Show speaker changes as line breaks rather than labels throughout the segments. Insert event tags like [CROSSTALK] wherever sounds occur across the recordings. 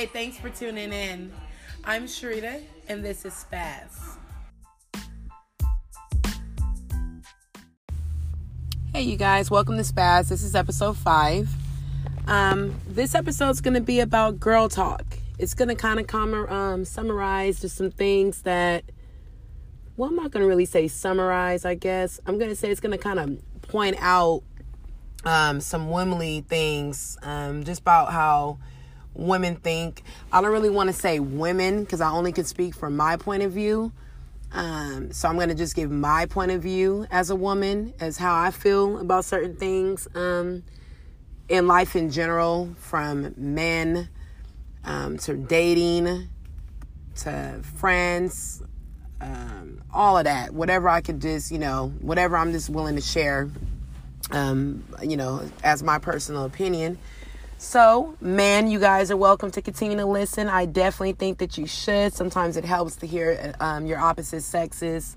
Hey, thanks for tuning in. I'm Sharita, and this is Spaz. Hey, you guys, welcome to Spaz. This is episode five. Um, this episode is going to be about girl talk. It's going to kind of um, summarize just some things that, well, I'm not going to really say summarize, I guess. I'm going to say it's going to kind of point out um, some womanly things um, just about how women think. I don't really want to say women because I only can speak from my point of view. Um, so I'm going to just give my point of view as a woman, as how I feel about certain things um, in life in general, from men um, to dating to friends, um, all of that. Whatever I could just, you know, whatever I'm just willing to share, um, you know, as my personal opinion. So, man, you guys are welcome to continue to listen. I definitely think that you should. Sometimes it helps to hear um, your opposite sex's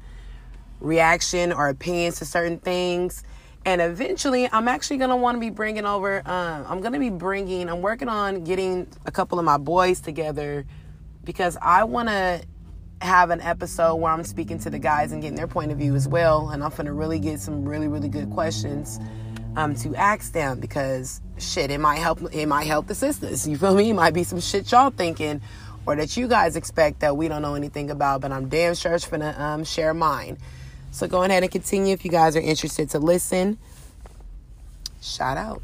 reaction or opinions to certain things. And eventually, I'm actually going to want to be bringing over, um, I'm going to be bringing, I'm working on getting a couple of my boys together because I want to have an episode where I'm speaking to the guys and getting their point of view as well. And I'm going to really get some really, really good questions um, to ask them because shit, it might help. It might help the sisters. You feel me? It might be some shit y'all thinking, or that you guys expect that we don't know anything about. But I'm damn sure it's gonna um, share mine. So go ahead and continue if you guys are interested to listen. Shout out.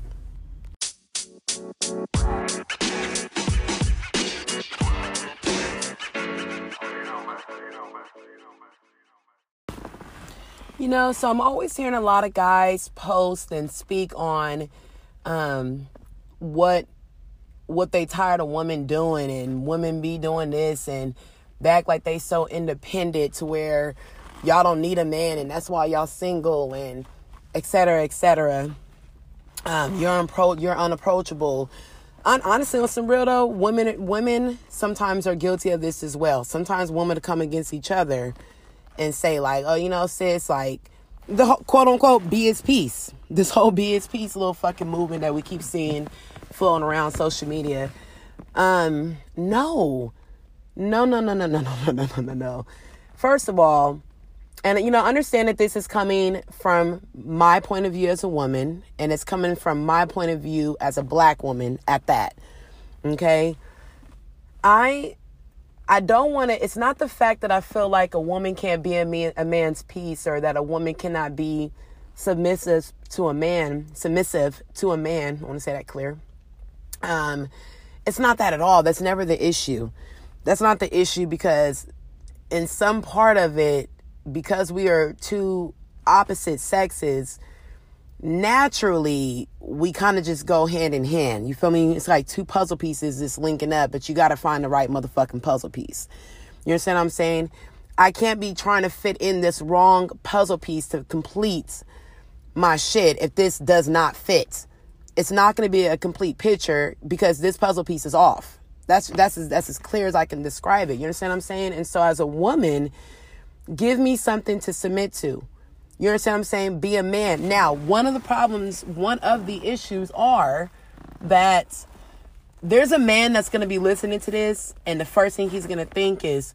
You know, so I'm always hearing a lot of guys post and speak on um, what what they tired of women doing and women be doing this and back like they so independent to where y'all don't need a man and that's why y'all single and etc etc um, you're unpro- you're unapproachable. Honestly on some real though women women sometimes are guilty of this as well. Sometimes women come against each other and say like oh you know sis like the quote unquote be its peace. This whole be its peace little fucking movement that we keep seeing floating around social media. Um, no. No, no, no, no, [LAUGHS] no, no, no, no, no, no. First of all, and you know, understand that this is coming from my point of view as a woman, and it's coming from my point of view as a black woman at that. Okay? I I don't want to, it's not the fact that I feel like a woman can't be a, man, a man's piece or that a woman cannot be submissive to a man, submissive to a man. I want to say that clear. Um, it's not that at all. That's never the issue. That's not the issue because in some part of it, because we are two opposite sexes, naturally we kind of just go hand in hand. You feel me? It's like two puzzle pieces just linking up, but you got to find the right motherfucking puzzle piece. You understand what I'm saying? I can't be trying to fit in this wrong puzzle piece to complete my shit if this does not fit. It's not going to be a complete picture because this puzzle piece is off. That's that's as, that's as clear as I can describe it. You understand what I'm saying? And so as a woman, give me something to submit to. You understand what I'm saying? Be a man. Now, one of the problems, one of the issues are that there's a man that's going to be listening to this, and the first thing he's going to think is,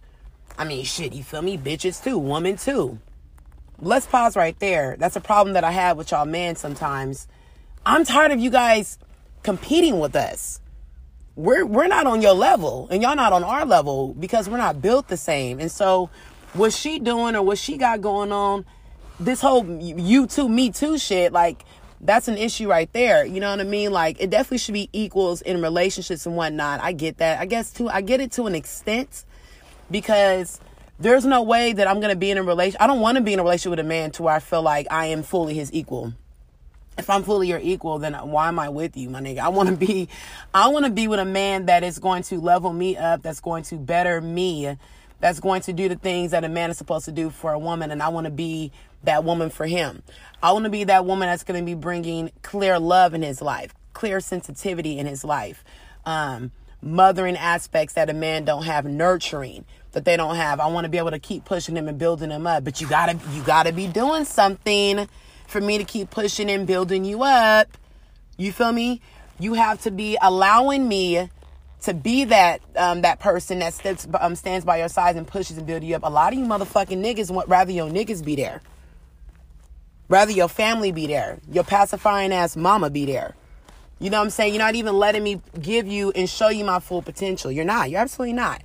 I mean, shit, you feel me? Bitches too, woman too. Let's pause right there. That's a problem that I have with y'all men sometimes. I'm tired of you guys competing with us. We're we're not on your level and y'all not on our level because we're not built the same. And so what she doing or what she got going on this whole you too, me too shit, like that's an issue right there. You know what I mean? Like it definitely should be equals in relationships and whatnot. I get that. I guess too. I get it to an extent because there's no way that I'm gonna be in a relation. I don't want to be in a relationship with a man to where I feel like I am fully his equal. If I'm fully your equal, then why am I with you, my nigga? I want to be, I want to be with a man that is going to level me up, that's going to better me, that's going to do the things that a man is supposed to do for a woman, and I want to be that woman for him. I want to be that woman that's going to be bringing clear love in his life, clear sensitivity in his life, um, mothering aspects that a man don't have, nurturing that they don't have. I want to be able to keep pushing him and building him up, but you gotta you gotta be doing something for me to keep pushing and building you up. You feel me? You have to be allowing me to be that um, that person that steps, um, stands by your side and pushes and builds you up. A lot of you motherfucking niggas want rather your niggas be there. Rather your family be there. Your pacifying ass mama be there. You know what I'm saying? You're not even letting me give you and show you my full potential. You're not. You're absolutely not.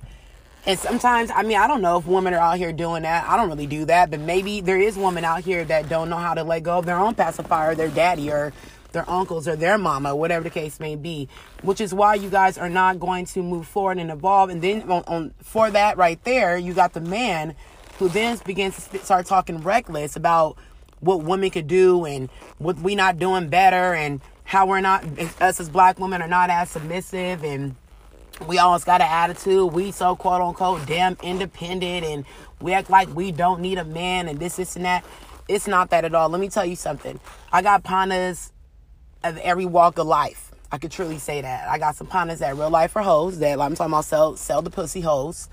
And sometimes, I mean, I don't know if women are out here doing that. I don't really do that, but maybe there is women out here that don't know how to let go of their own pacifier, their daddy or their uncles or their mama, whatever the case may be. Which is why you guys are not going to move forward and evolve. And then on, on for that right there, you got the man who then begins to start talking reckless about what women could do and what we not doing better and how we're not us as black women are not as submissive and we always got an attitude. We so quote unquote damn independent and we act like we don't need a man and this, this, and that. It's not that at all. Let me tell you something. I got panas of every walk of life. I could truly say that. I got some panas that real life are hoes that like, I'm talking about sell sell the pussy hoes.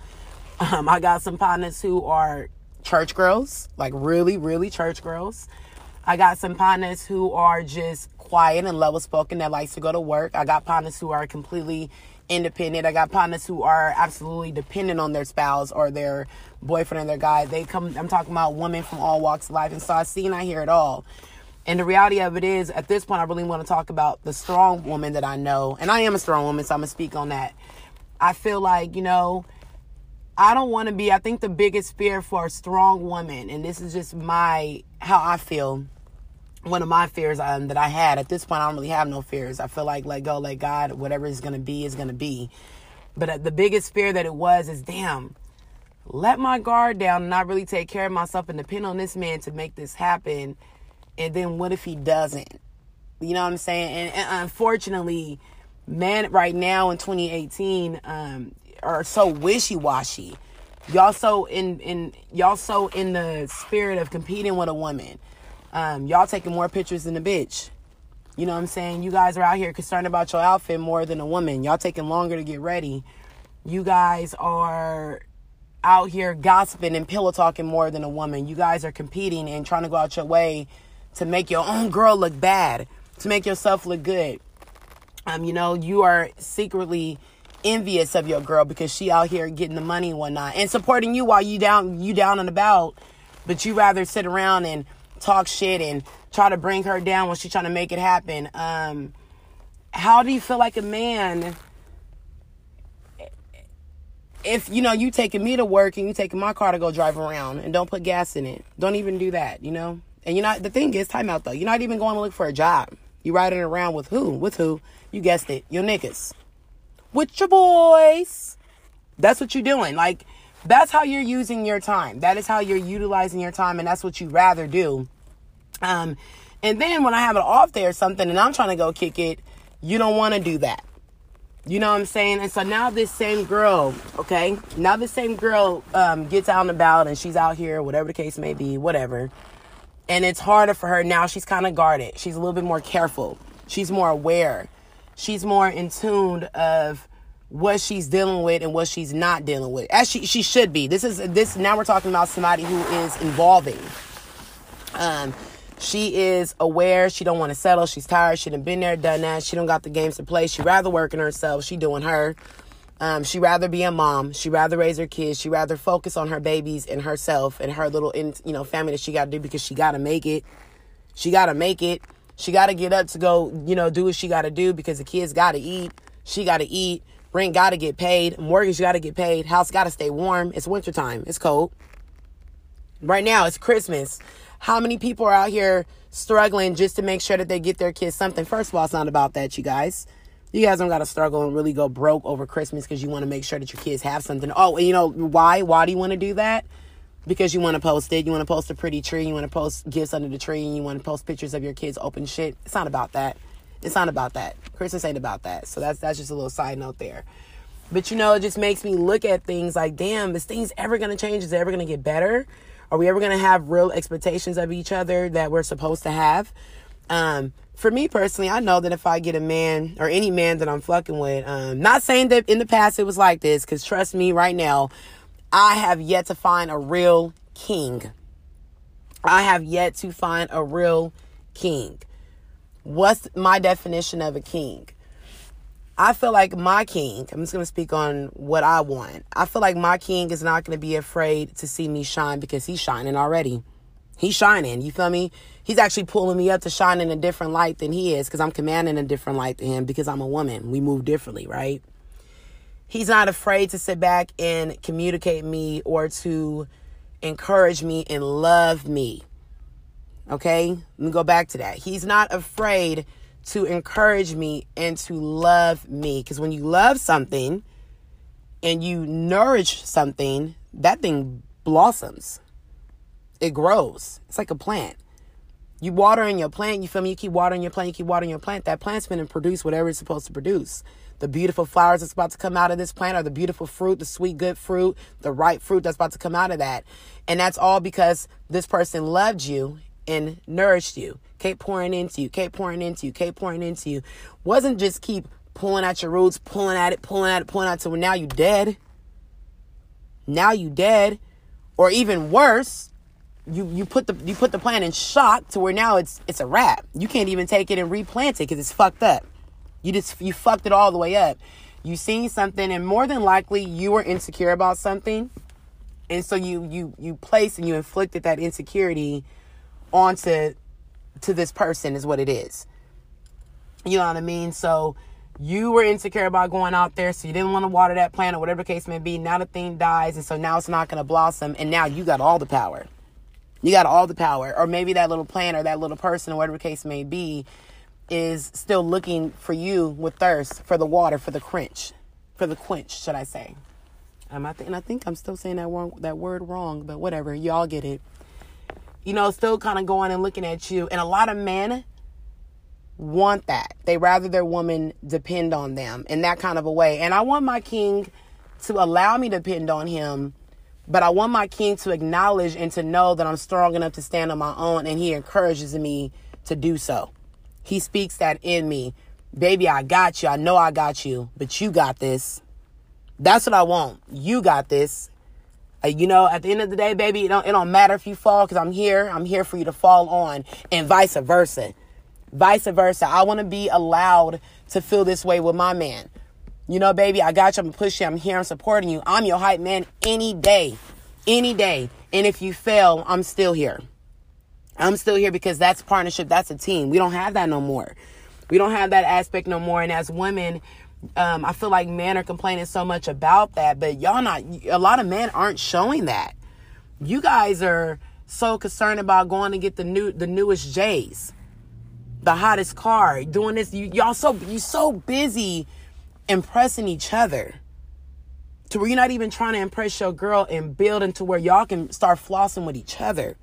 Um, I got some panas who are church girls, like really, really church girls. I got some partners who are just quiet and level spoken that likes to go to work. I got partners who are completely independent. I got partners who are absolutely dependent on their spouse or their boyfriend or their guy. They come, I'm talking about women from all walks of life. And so I see and I hear it all. And the reality of it is, at this point, I really want to talk about the strong woman that I know. And I am a strong woman, so I'm to speak on that. I feel like, you know, I don't want to be, I think the biggest fear for a strong woman, and this is just my, how I feel, one of my fears um, that I had. At this point, I don't really have no fears. I feel like let go, let God, whatever is going to be is going to be. But uh, the biggest fear that it was is, damn, let my guard down and not really take care of myself and depend on this man to make this happen. And then what if he doesn't? You know what I'm saying? And, and unfortunately, man, right now in 2018, um, are so wishy-washy. Y'all so in in y'all so in the spirit of competing with a woman um, y'all taking more pictures than a bitch. You know what I'm saying? You guys are out here concerned about your outfit more than a woman. Y'all taking longer to get ready. You guys are out here gossiping and pillow talking more than a woman. You guys are competing and trying to go out your way to make your own girl look bad, to make yourself look good. Um, you know, you are secretly envious of your girl because she out here getting the money and whatnot and supporting you while you down you down and about, but you rather sit around and talk shit and try to bring her down when she's trying to make it happen. Um, how do you feel like a man if you know you taking me to work and you taking my car to go drive around and don't put gas in it? Don't even do that, you know. And you're not. The thing is, time out though. You're not even going to look for a job. You riding around with who? With who? You guessed it. Your niggas. With your boys. That's what you're doing. Like that's how you're using your time. That is how you're utilizing your time, and that's what you rather do. Um, and then when I have it off day or something, and I'm trying to go kick it, you don't want to do that. You know what I'm saying? And so now this same girl, okay, now this same girl um, gets out and about, and she's out here, whatever the case may be, whatever. And it's harder for her now. She's kind of guarded. She's a little bit more careful. She's more aware. She's more in tune of what she's dealing with and what she's not dealing with. As she she should be. This is this now we're talking about somebody who is involving. Um she is aware. She don't want to settle. She's tired. She done been there done that. She don't got the games to play. She rather working herself. She doing her. Um she rather be a mom. She rather raise her kids. She rather focus on her babies and herself and her little in you know family that she got to do because she got to make it. She got to make it she got to get up to go you know do what she got to do because the kids got to eat she got to eat Rent got to get paid. Mortgage got to get paid. House got to stay warm. It's wintertime. It's cold. Right now, it's Christmas. How many people are out here struggling just to make sure that they get their kids something? First of all, it's not about that, you guys. You guys don't got to struggle and really go broke over Christmas because you want to make sure that your kids have something. Oh, you know why? Why do you want to do that? Because you want to post it. You want to post a pretty tree. You want to post gifts under the tree. And you want to post pictures of your kids open shit. It's not about that. It's not about that. Christmas ain't about that. So that's that's just a little side note there. But you know, it just makes me look at things like, damn, is things ever gonna change? Is it ever gonna get better? Are we ever gonna have real expectations of each other that we're supposed to have? Um, for me personally, I know that if I get a man or any man that I'm fucking with, um, not saying that in the past it was like this, because trust me, right now, I have yet to find a real king. I have yet to find a real king. What's my definition of a king? I feel like my king, I'm just going to speak on what I want. I feel like my king is not going to be afraid to see me shine because he's shining already. He's shining, you feel me? He's actually pulling me up to shine in a different light than he is because I'm commanding a different light than him because I'm a woman. We move differently, right? He's not afraid to sit back and communicate me or to encourage me and love me. Okay? Let me go back to that. He's not afraid to encourage me and to love me. Because when you love something and you nourish something, that thing blossoms. It grows. It's like a plant. You water in your plant, you feel me? You keep watering your plant, you keep watering your plant. That plant's going to produce whatever it's supposed to produce. The beautiful flowers that's about to come out of this plant, or the beautiful fruit, the sweet, good fruit, the ripe fruit that's about to come out of that. And that's all because this person loved you and nourished you, kept pouring into you, kept pouring into you, kept pouring into you. Wasn't just keep pulling at your roots, pulling at it, pulling at it, pulling at it, till now you dead. Now you dead. Or even worse, you, you put the you put the plant in shock to where now it's it's a wrap. You can't even take it and replant it because it's fucked up. You just you fucked it all the way up. You seen something and more than likely you were insecure about something. And so you you you placed and you inflicted that insecurity onto to this person is what it is. You know what I mean? So you were insecure about going out there, so you didn't want to water that plant or whatever the case may be. Now the thing dies, and so now it's not going to blossom, and now you got all the power. You got all the power, or maybe that little plant or that little person or whatever the case may be is still looking for you with thirst for the water, for the quench, for the quench, should I say? Um, I th- and I think I'm still saying that wrong, that word wrong, but whatever, y'all get it you know, still kind of going and looking at you. And a lot of men want that. They rather their woman depend on them in that kind of a way. And I want my king to allow me to depend on him, but I want my king to acknowledge and to know that I'm strong enough to stand on my own and he encourages me to do so. He speaks that in me. Baby, I got you. I know I got you, but you got this. That's what I want. You got this. Uh, you know, at the end of the day, baby, it don't, it don't matter if you fall because I'm here. I'm here for you to fall on, and vice versa. Vice versa. I want to be allowed to feel this way with my man. You know, baby, I got you. I'm pushing you. I'm here. I'm supporting you. I'm your hype man any day. Any day. And if you fail, I'm still here. I'm still here because that's partnership. That's a team. We don't have that no more. We don't have that aspect no more. And as women, um, I feel like men are complaining so much about that, but y'all not, a lot of men aren't showing that. You guys are so concerned about going to get the new, the newest J's, the hottest car, doing this. You, y'all so, you so busy impressing each other to where you're not even trying to impress your girl and build into where y'all can start flossing with each other.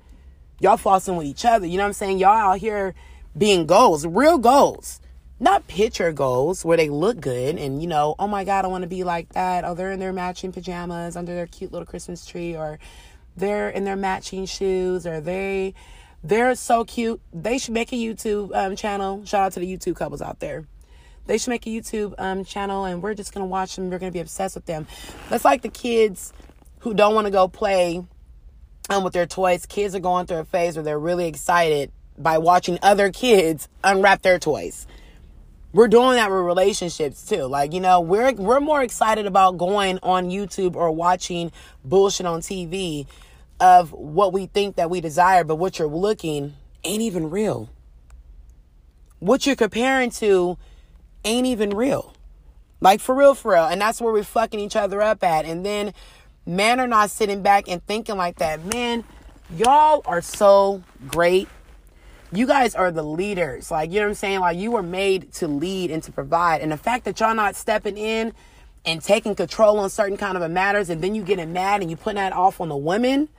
Y'all flossing with each other. You know what I'm saying? Y'all out here being goals, real goals. Not picture goals where they look good and you know oh my god i want to be like that. Oh they're in their matching pajamas under their cute little christmas tree or they're in their matching shoes or they they're so cute. They should make a youtube um, channel. Shout out to the youtube couples out there. They should make a youtube um, channel and we're just gonna watch them. We're gonna be obsessed with them. That's like the kids who don't want to go play um, with their toys kids are going through a phase where they're really excited by watching other kids unwrap their toys we're doing that with relationships too. Like, you know, we're we're more excited about going on YouTube or watching bullshit on TV of what we think that we desire, but what you're looking ain't even real. What you're comparing to ain't even real. Like for real, for real. And that's where we're fucking each other up at. And then men are not sitting back and thinking like that. Man, y'all are so great you guys are the leaders. Like, you know what I'm saying? Like, you were made to lead and to provide. And the fact that y'all not stepping in and taking control on certain kind of matters and then you getting mad and you putting that off on the women.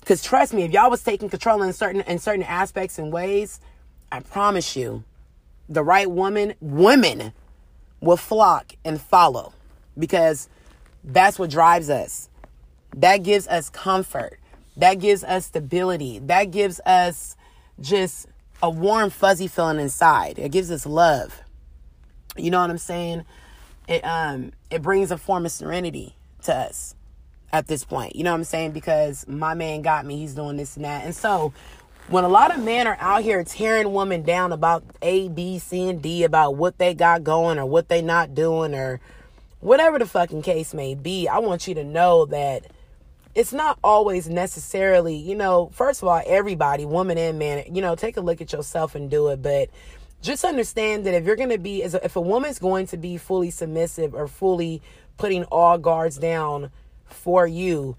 Because trust me, if y'all was taking control in certain in certain aspects and ways, I promise you, the right woman, women will flock and follow because that's what drives us. That gives us comfort. That gives us stability. That gives us just a warm, fuzzy feeling inside. It gives us love. You know what I'm saying? It um it brings a form of serenity to us at this point. You know what I'm saying? Because my man got me, he's doing this and that. And so when a lot of men are out here tearing women down about A, B, C, and D about what they got going or what they not doing or whatever the fucking case may be, I want you to know that it's not always necessarily, you know, first of all, everybody, woman and man, you know, take a look at yourself and do it. But just understand that if you're going to be, if a woman's going to be fully submissive or fully putting all guards down for you,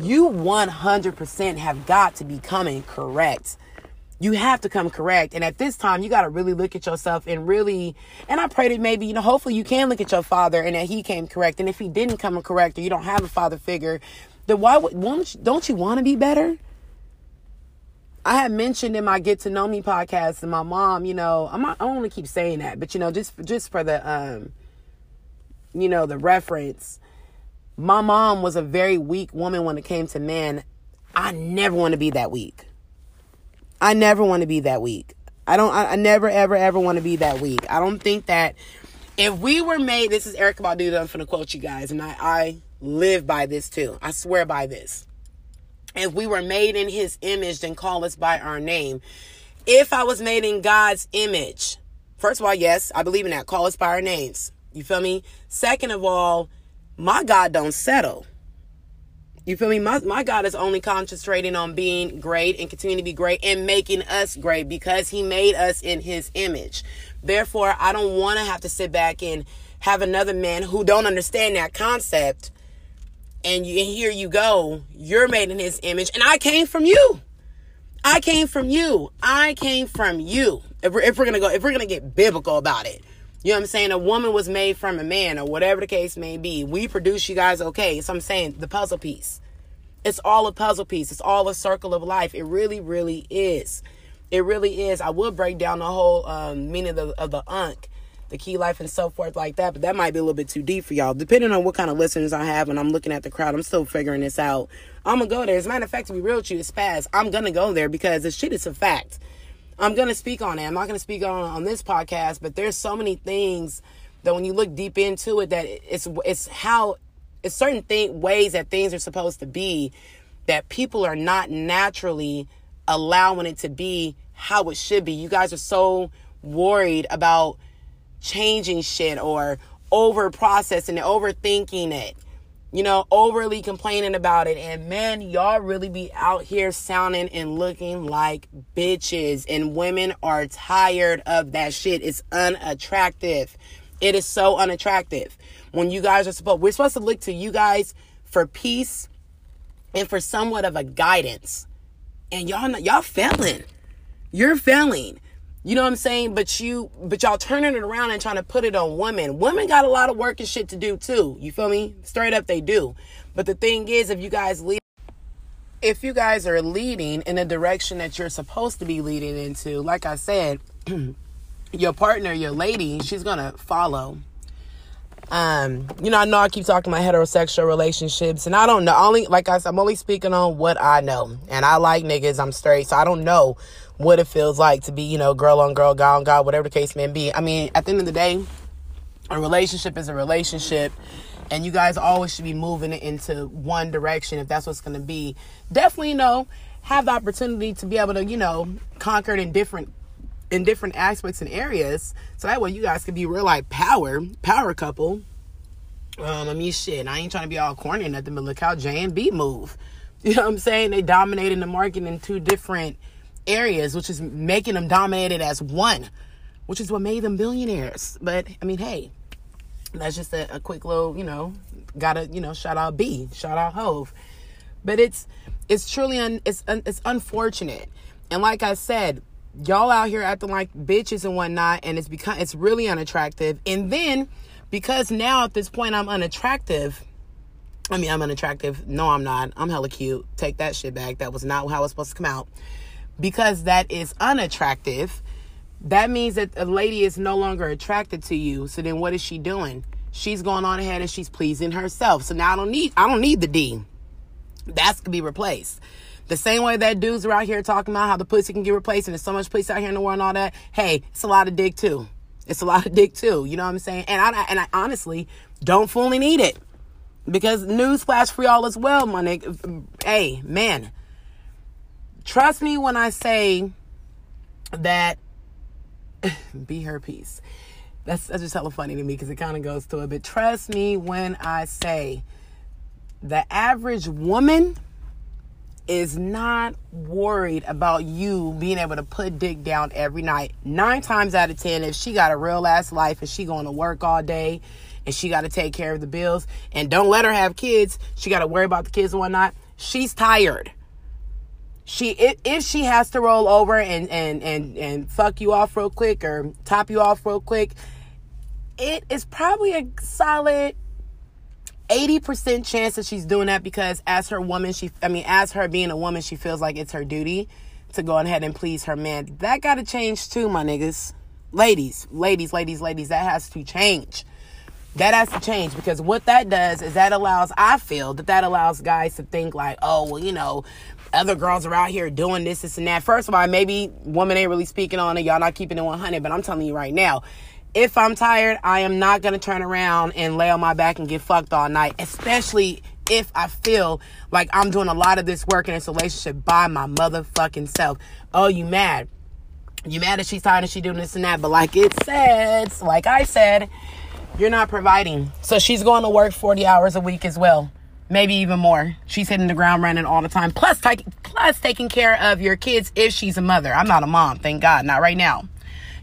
you 100% have got to be coming correct. You have to come correct. And at this time, you got to really look at yourself and really, and I pray that maybe, you know, hopefully you can look at your father and that he came correct. And if he didn't come correct or you don't have a father figure, then why would, won't, don't you want to be better? I had mentioned in my Get to Know Me podcast and my mom, you know, I'm not, I to keep saying that, but you know, just, just for the, um, you know, the reference, my mom was a very weak woman when it came to men. I never want to be that weak. I never want to be that weak. I don't, I, I never, ever, ever want to be that weak. I don't think that if we were made, this is Erykah Badu, I'm to quote you guys, and I, I live by this too. I swear by this. If we were made in his image, then call us by our name. If I was made in God's image, first of all, yes, I believe in that. Call us by our names. You feel me? Second of all, my God don't settle. You feel me? My, my God is only concentrating on being great and continuing to be great and making us great because he made us in his image. Therefore, I don't want to have to sit back and have another man who don't understand that concept. And, you, and here you go. You're made in his image. And I came from you. I came from you. I came from you. If we're, if we're going to go, if we're going to get biblical about it. You know what I'm saying? A woman was made from a man or whatever the case may be. We produce you guys okay. So I'm saying the puzzle piece. It's all a puzzle piece. It's all a circle of life. It really, really is. It really is. I will break down the whole um, meaning of the, of the Ankh, the key life and so forth like that, but that might be a little bit too deep for y'all. Depending on what kind of listeners I have and I'm looking at the crowd, I'm still figuring this out. I'm gonna go there. As a matter of fact, to be real with you, it's Spaz. I'm gonna go there because this shit is a fact. I'm to speak on it. I'm not to speak on on this podcast, but there's so many things that when you look deep into it, that it's it's how it's certain thing ways that things are supposed to be that people are not naturally allowing it to be how it should be. You guys are so worried about changing shit or over processing it, overthinking it you know, overly complaining about it. And man, y'all really be out here sounding and looking like bitches. And women are tired of that shit. It's unattractive. It is so unattractive. When you guys are supposed, we're supposed to look to you guys for peace and for somewhat of a guidance. And y'all, y'all failing. You're failing. You know what I'm saying? But you, but y'all turning it around and trying to put it on women. Women got a lot of work and shit to do too. You feel me? Straight up, they do. But the thing is, if you guys lead, if you guys are leading in the direction that you're supposed to be leading into, like I said, [CLEARS THROAT] your partner, your lady, she's gonna follow. Um, you know, I know I keep talking about heterosexual relationships, and I don't know. Only like I said, I'm only speaking on what I know, and I like niggas. I'm straight, so I don't know what it feels like to be, you know, girl on girl, guy on guy, whatever the case may be. I mean, at the end of the day, a relationship is a relationship and you guys always should be moving it into one direction if that's what's going to be. Definitely, you know, have the opportunity to be able to, you know, conquer it in different in different aspects and areas. So that way you guys can be real like power, power couple. Um, I mean shit, I ain't trying to be all corny or nothing, but look how J and B move. [LAUGHS] You know what I'm saying? They dominated the market in two different areas, which is making them dominated as one, which is what made them billionaires. But I mean, hey, that's just a, a quick little, you know, gotta, you know, shout out B, shout out Hove. But it's it's truly un, it's it's unfortunate. And like I said, y'all out here acting like bitches and whatnot, and it's become it's really unattractive. And then because now at this point I'm unattractive. I mean, I'm unattractive. No, I'm not. I'm hella cute. Take that shit back. That was not how it was supposed to come out because that is unattractive, that means that a lady is no longer attracted to you. So then what is she doing? She's going on ahead and she's pleasing herself. So now I don't need I don't need the D. That's gonna be replaced. The same way that dudes are out here talking about how the pussy can get replaced and there's so much pussy out here in the world and all that. Hey, it's a lot of dick too. It's a lot of dick too. You know what I'm saying? And I and I honestly don't fully need it. Because newsflash for y'all as well, my nigga. Hey, man trust me when I say that [LAUGHS] be her peace. That's, that's just hella funny to me because it kind of goes to it. But trust me when I say the average woman is not worried about you being able to put dick down every night. Nine times out of ten, if she got a real ass life and she going to work all day and she got to take care of the bills and don't let her have kids, she got to worry about the kids and whatnot. She's tired. She if, if she has to roll over and and and and fuck you off real quick or top you off real quick, it is probably a solid 80% chance that she's doing that because as her woman, she, I mean, as her being a woman, she feels like it's her duty to go ahead and please her man. That got to change too, my niggas. Ladies, ladies, ladies, ladies, that has to change. That has to change because what that does is that allows, I feel that that allows guys to think like, oh, well, you know, other girls are out here doing this, this, and that. First of all, maybe woman ain't really speaking on it. Y'all not keeping it 100, but I'm telling you right now, if I'm tired, I am not going to turn around and lay on my back and get fucked all night, especially if I feel like I'm doing a lot of this work in this relationship by my motherfucking self. Oh, you mad? You mad that she's tired and she doing this and that, but like it says, like I said, you're not providing. So she's going to work 40 hours a week as well. Maybe even more. She's hitting the ground running all the time. Plus, t- plus taking care of your kids if she's a mother. I'm not a mom, thank God, not right now.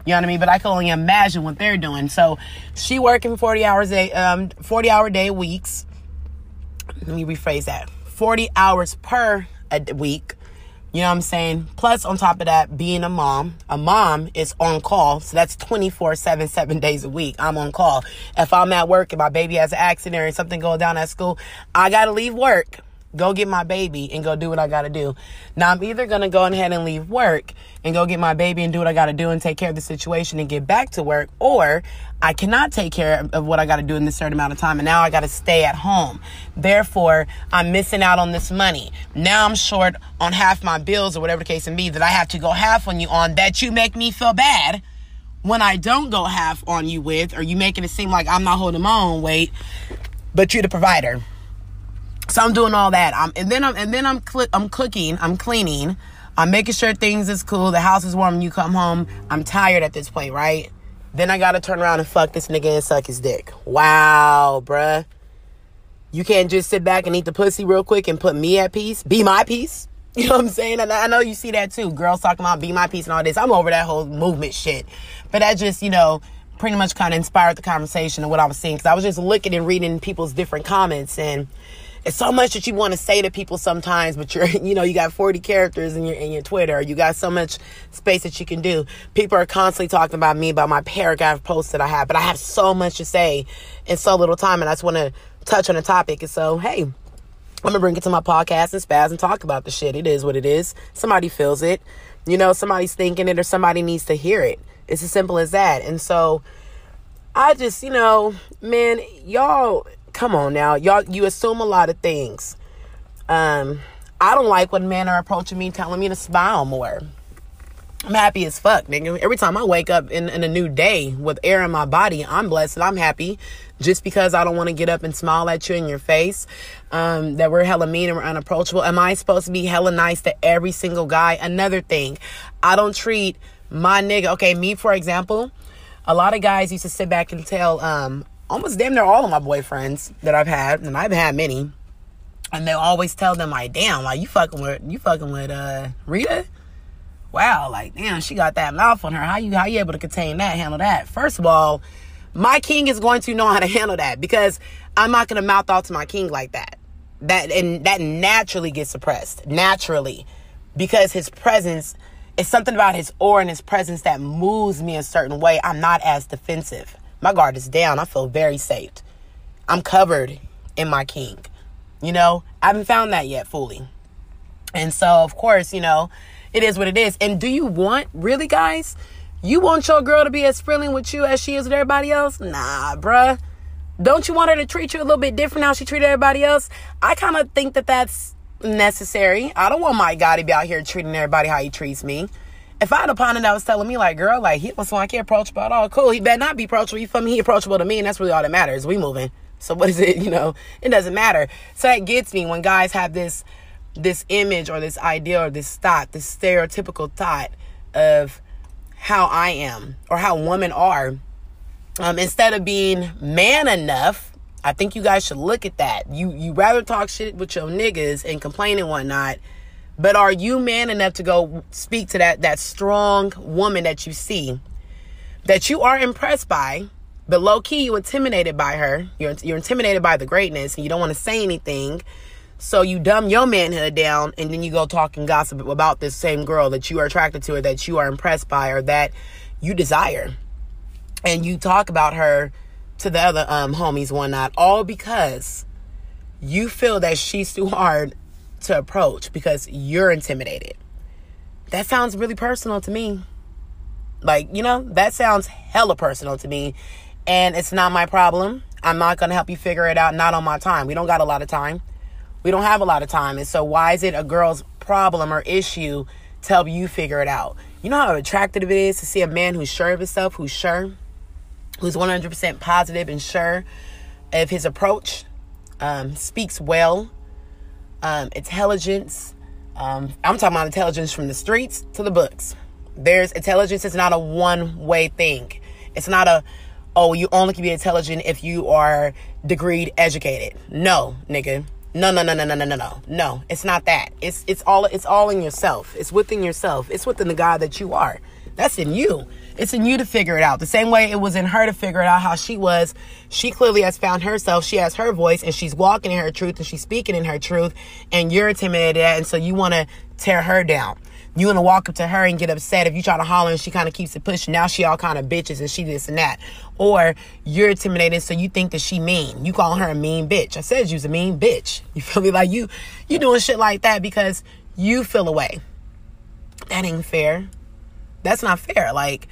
You know what I mean? But I can only imagine what they're doing. So she working 40 hours a um 40 hour day weeks. Let me rephrase that. 40 hours per a week. You know what I'm saying? Plus, on top of that, being a mom, a mom is on call. So that's 24 7, seven days a week. I'm on call. If I'm at work and my baby has an accident or something going down at school, I got to leave work go get my baby and go do what I gotta do. Now I'm either gonna go ahead and leave work and go get my baby and do what I gotta do and take care of the situation and get back to work, or I cannot take care of what I gotta do in this certain amount of time and now I gotta stay at home. Therefore, I'm missing out on this money. Now I'm short on half my bills or whatever the case may be that I have to go half on you on that you make me feel bad when I don't go half on you with, or you making it seem like I'm not holding my own weight, but you're the provider. So I'm doing all that. I'm, and then I'm and then I'm cl- I'm cooking. I'm cleaning. I'm making sure things is cool. The house is warm. When you come home. I'm tired at this point, right? Then I gotta turn around and fuck this nigga and suck his dick. Wow, bruh. You can't just sit back and eat the pussy real quick and put me at peace. Be my peace. [LAUGHS] You know what I'm saying? And I know you see that too. Girls talking about be my peace and all this. I'm over that whole movement shit. But that just, you know, pretty much kind of inspired the conversation and what I was seeing. Cause I was just looking and reading people's different comments and it's so much that you want to say to people sometimes, but you're, [LAUGHS] you know, you got 40 characters in your, in your Twitter. You got so much space that you can do. People are constantly talking about me, about my paragraph posts that I have, but I have so much to say in so little time. And I just want to touch on a topic. And so, hey, I'm gonna bring it to my podcast and spaz and talk about the shit. It is what it is. Somebody feels it. You know, somebody's thinking it or somebody needs to hear it. It's as simple as that. And so I just, you know, man, y'all come on now. Y'all you assume a lot of things. Um, I don't like when men are approaching me telling me to smile more. I'm happy as fuck, nigga. Every time I wake up in, in a new day with air in my body, I'm blessed and I'm happy. Just because I don't want to get up and smile at you in your face, um, that we're hella mean and we're unapproachable. Am I supposed to be hella nice to every single guy? Another thing, I don't treat my nigga, okay, me for example, a lot of guys used to sit back and tell um, almost damn near all of my boyfriends that I've had, and I've had many, and they always tell them like, "Damn, like you fucking with you fucking with uh Rita." Wow, like damn, she got that mouth on her. How you how you able to contain that, handle that? First of all, my king is going to know how to handle that because I'm not going to mouth off to my king like that. That and that naturally gets suppressed naturally because his presence is something about his aura and his presence that moves me a certain way. I'm not as defensive. My guard is down. I feel very safe. I'm covered in my king. You know, I haven't found that yet fully. And so, of course, you know, it is what it is. And do you want, really, guys? You want your girl to be as friendly with you as she is with everybody else? Nah, bruh. Don't you want her to treat you a little bit different how she treated everybody else? I kind of think that that's necessary. I don't want my guy to be out here treating everybody how he treats me if I had a partner that was telling me like, girl, like he was he approachable at all, cool. He better not be approachable. You feel me? He approachable to me, and that's really all that matters. We moving. So what is it? [LAUGHS] You know, it doesn't matter. So that gets me when guys have this this image or this idea or this thought, this stereotypical thought of how I am or how women are. Um, instead of being man enough, I think you guys should look at that. You you rather talk shit with your niggas and complain and whatnot, but are you man enough to go speak to that that strong woman that you see, that you are impressed by, but low key you intimidated by her. You're you're intimidated by the greatness, and you don't want to say anything so you dumb your manhood down and then you go talk and gossip about this same girl that you are attracted to or that you are impressed by or that you desire. And you talk about her to the other um, homies, one not, all because you feel that she's too hard to approach because you're intimidated. That sounds really personal to me. Like, you know, that sounds hella personal to me. And it's not my problem. I'm not going to help you figure it out. Not on my time. We don't got a lot of time. We don't have a lot of time. And so, why is it a girl's problem or issue to help you figure it out? You know how attractive it is to see a man who's sure of himself, who's sure, who's 100% positive and sure of his approach, um, speaks well, um, intelligence. Um, I'm talking about intelligence from the streets to the books. There's intelligence is not a one way thing. It's not a, oh, you only can be intelligent if you are degreed educated. No, nigga. No, no, no, no, no, no, no, no. No, it's not that. It's it's all it's all in yourself. It's within yourself. It's within the God that you are. That's in you. It's in you to figure it out. The same way it was in her to figure it out how she was. She clearly has found herself. She has her voice and she's walking in her truth and she's speaking in her truth. And you're intimidated at, and so you want to tear her down you want to walk up to her and get upset if you try to holler and she kind of keeps it pushing. Now she all kind of bitches and she this and that. Or you're intimidated, so you think that she mean. You call her a mean bitch. I said you's a mean bitch. [LAUGHS] You feel me? Like you, you doing shit like that because you feel away. That ain't fair. That's not fair. Like,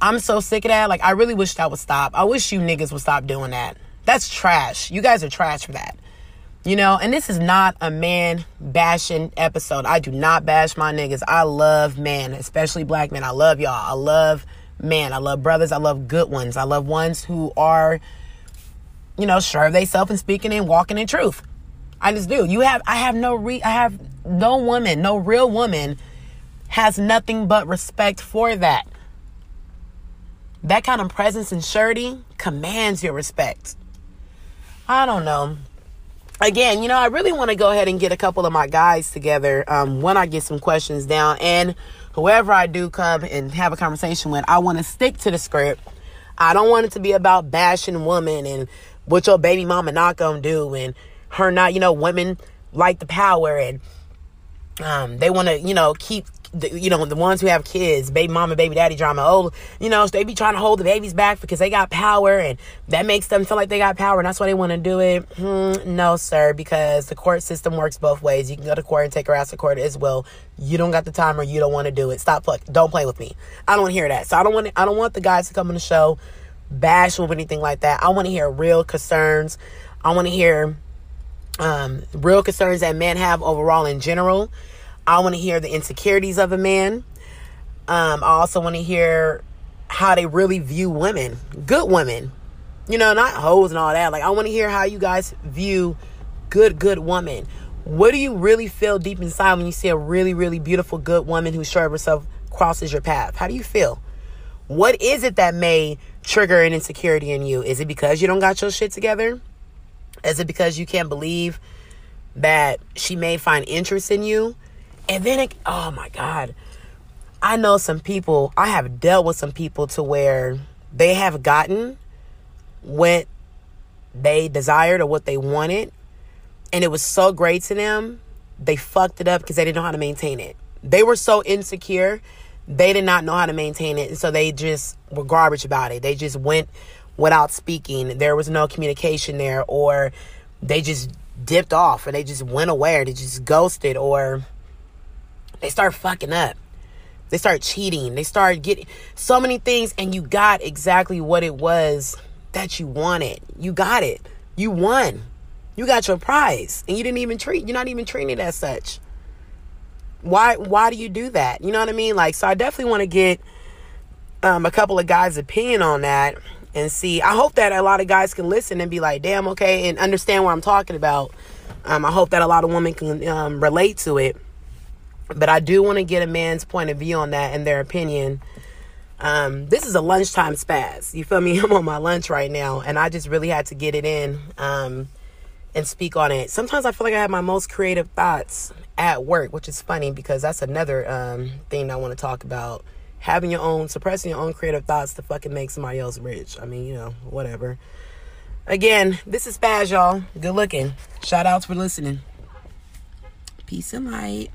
I'm so sick of that. Like, I really wish that would stop. I wish you niggas would stop doing that. That's trash. You guys are trash for that. You know, and this is not a man bashing episode. I do not bash my niggas. I love men, especially black men. I love y'all. I love men. I love brothers. I love good ones. I love ones who are, you know, sure of themselves and speaking and walking in truth. I just do. You have I have no re I have no woman, no real woman has nothing but respect for that. That kind of presence and surety commands your respect. I don't know again, you know, I really want to go ahead and get a couple of my guys together um, when I get some questions down. And whoever I do come and have a conversation with, I want to stick to the script. I don't want it to be about bashing women and what your baby mama not gonna do and her not, you know, women like the power and um, they want to, you know, keep the, you know, the ones who have kids, baby mama, baby daddy drama, oh, you know, they be trying to hold the babies back because they got power and that makes them feel like they got power and that's why they want to do it. Hmm, no, sir, because the court system works both ways. You can go to court and take her ass to court as well. You don't got the time or you don't want to do it. Stop, don't play with me. I don't want to hear that. So I don't want, I don't want the guys to come on the show bash or anything like that. I want to hear real concerns. I want to hear um, real concerns that men have overall in general I want to hear the insecurities of a man. Um, I also want to hear how they really view women, good women, you know, not hoes and all that. Like, I want to hear how you guys view good, good woman. What do you really feel deep inside when you see a really, really beautiful, good woman who's sure of herself crosses your path? How do you feel? What is it that may trigger an insecurity in you? Is it because you don't got your shit together? Is it because you can't believe that she may find interest in you? And then it, oh my God. I know some people, I have dealt with some people to where they have gotten what they desired or what they wanted. And it was so great to them, they fucked it up because they didn't know how to maintain it. They were so insecure, they did not know how to maintain it. And so they just were garbage about it. They just went without speaking. There was no communication there, or they just dipped off, or they just went away, or they just ghosted, or they start fucking up. They start cheating. They start getting so many things, and you got exactly what it was that you wanted. You got it. You won. You got your prize, and you didn't even treat. You're not even treating it as such. Why? Why do you do that? You know what I mean? Like, so I definitely want to get um, a couple of guys' opinion on that and see. I hope that a lot of guys can listen and be like, "Damn, okay," and understand what I'm talking about Um, I hope that a lot of women can um, relate to it. But I do want to get a man's point of view on that and their opinion. Um, this is a lunchtime spaz. You feel me? [LAUGHS] I'm on my lunch right now, and I just really had to get it in um, and speak on it. Sometimes I feel like I have my most creative thoughts at work, which is funny because that's another um, thing I want to talk about. Having your own, suppressing your own creative thoughts to fucking make somebody else rich. I mean, you know, whatever. Again, this is Spaz, y'all. Good looking. Shout outs for listening. Peace and light.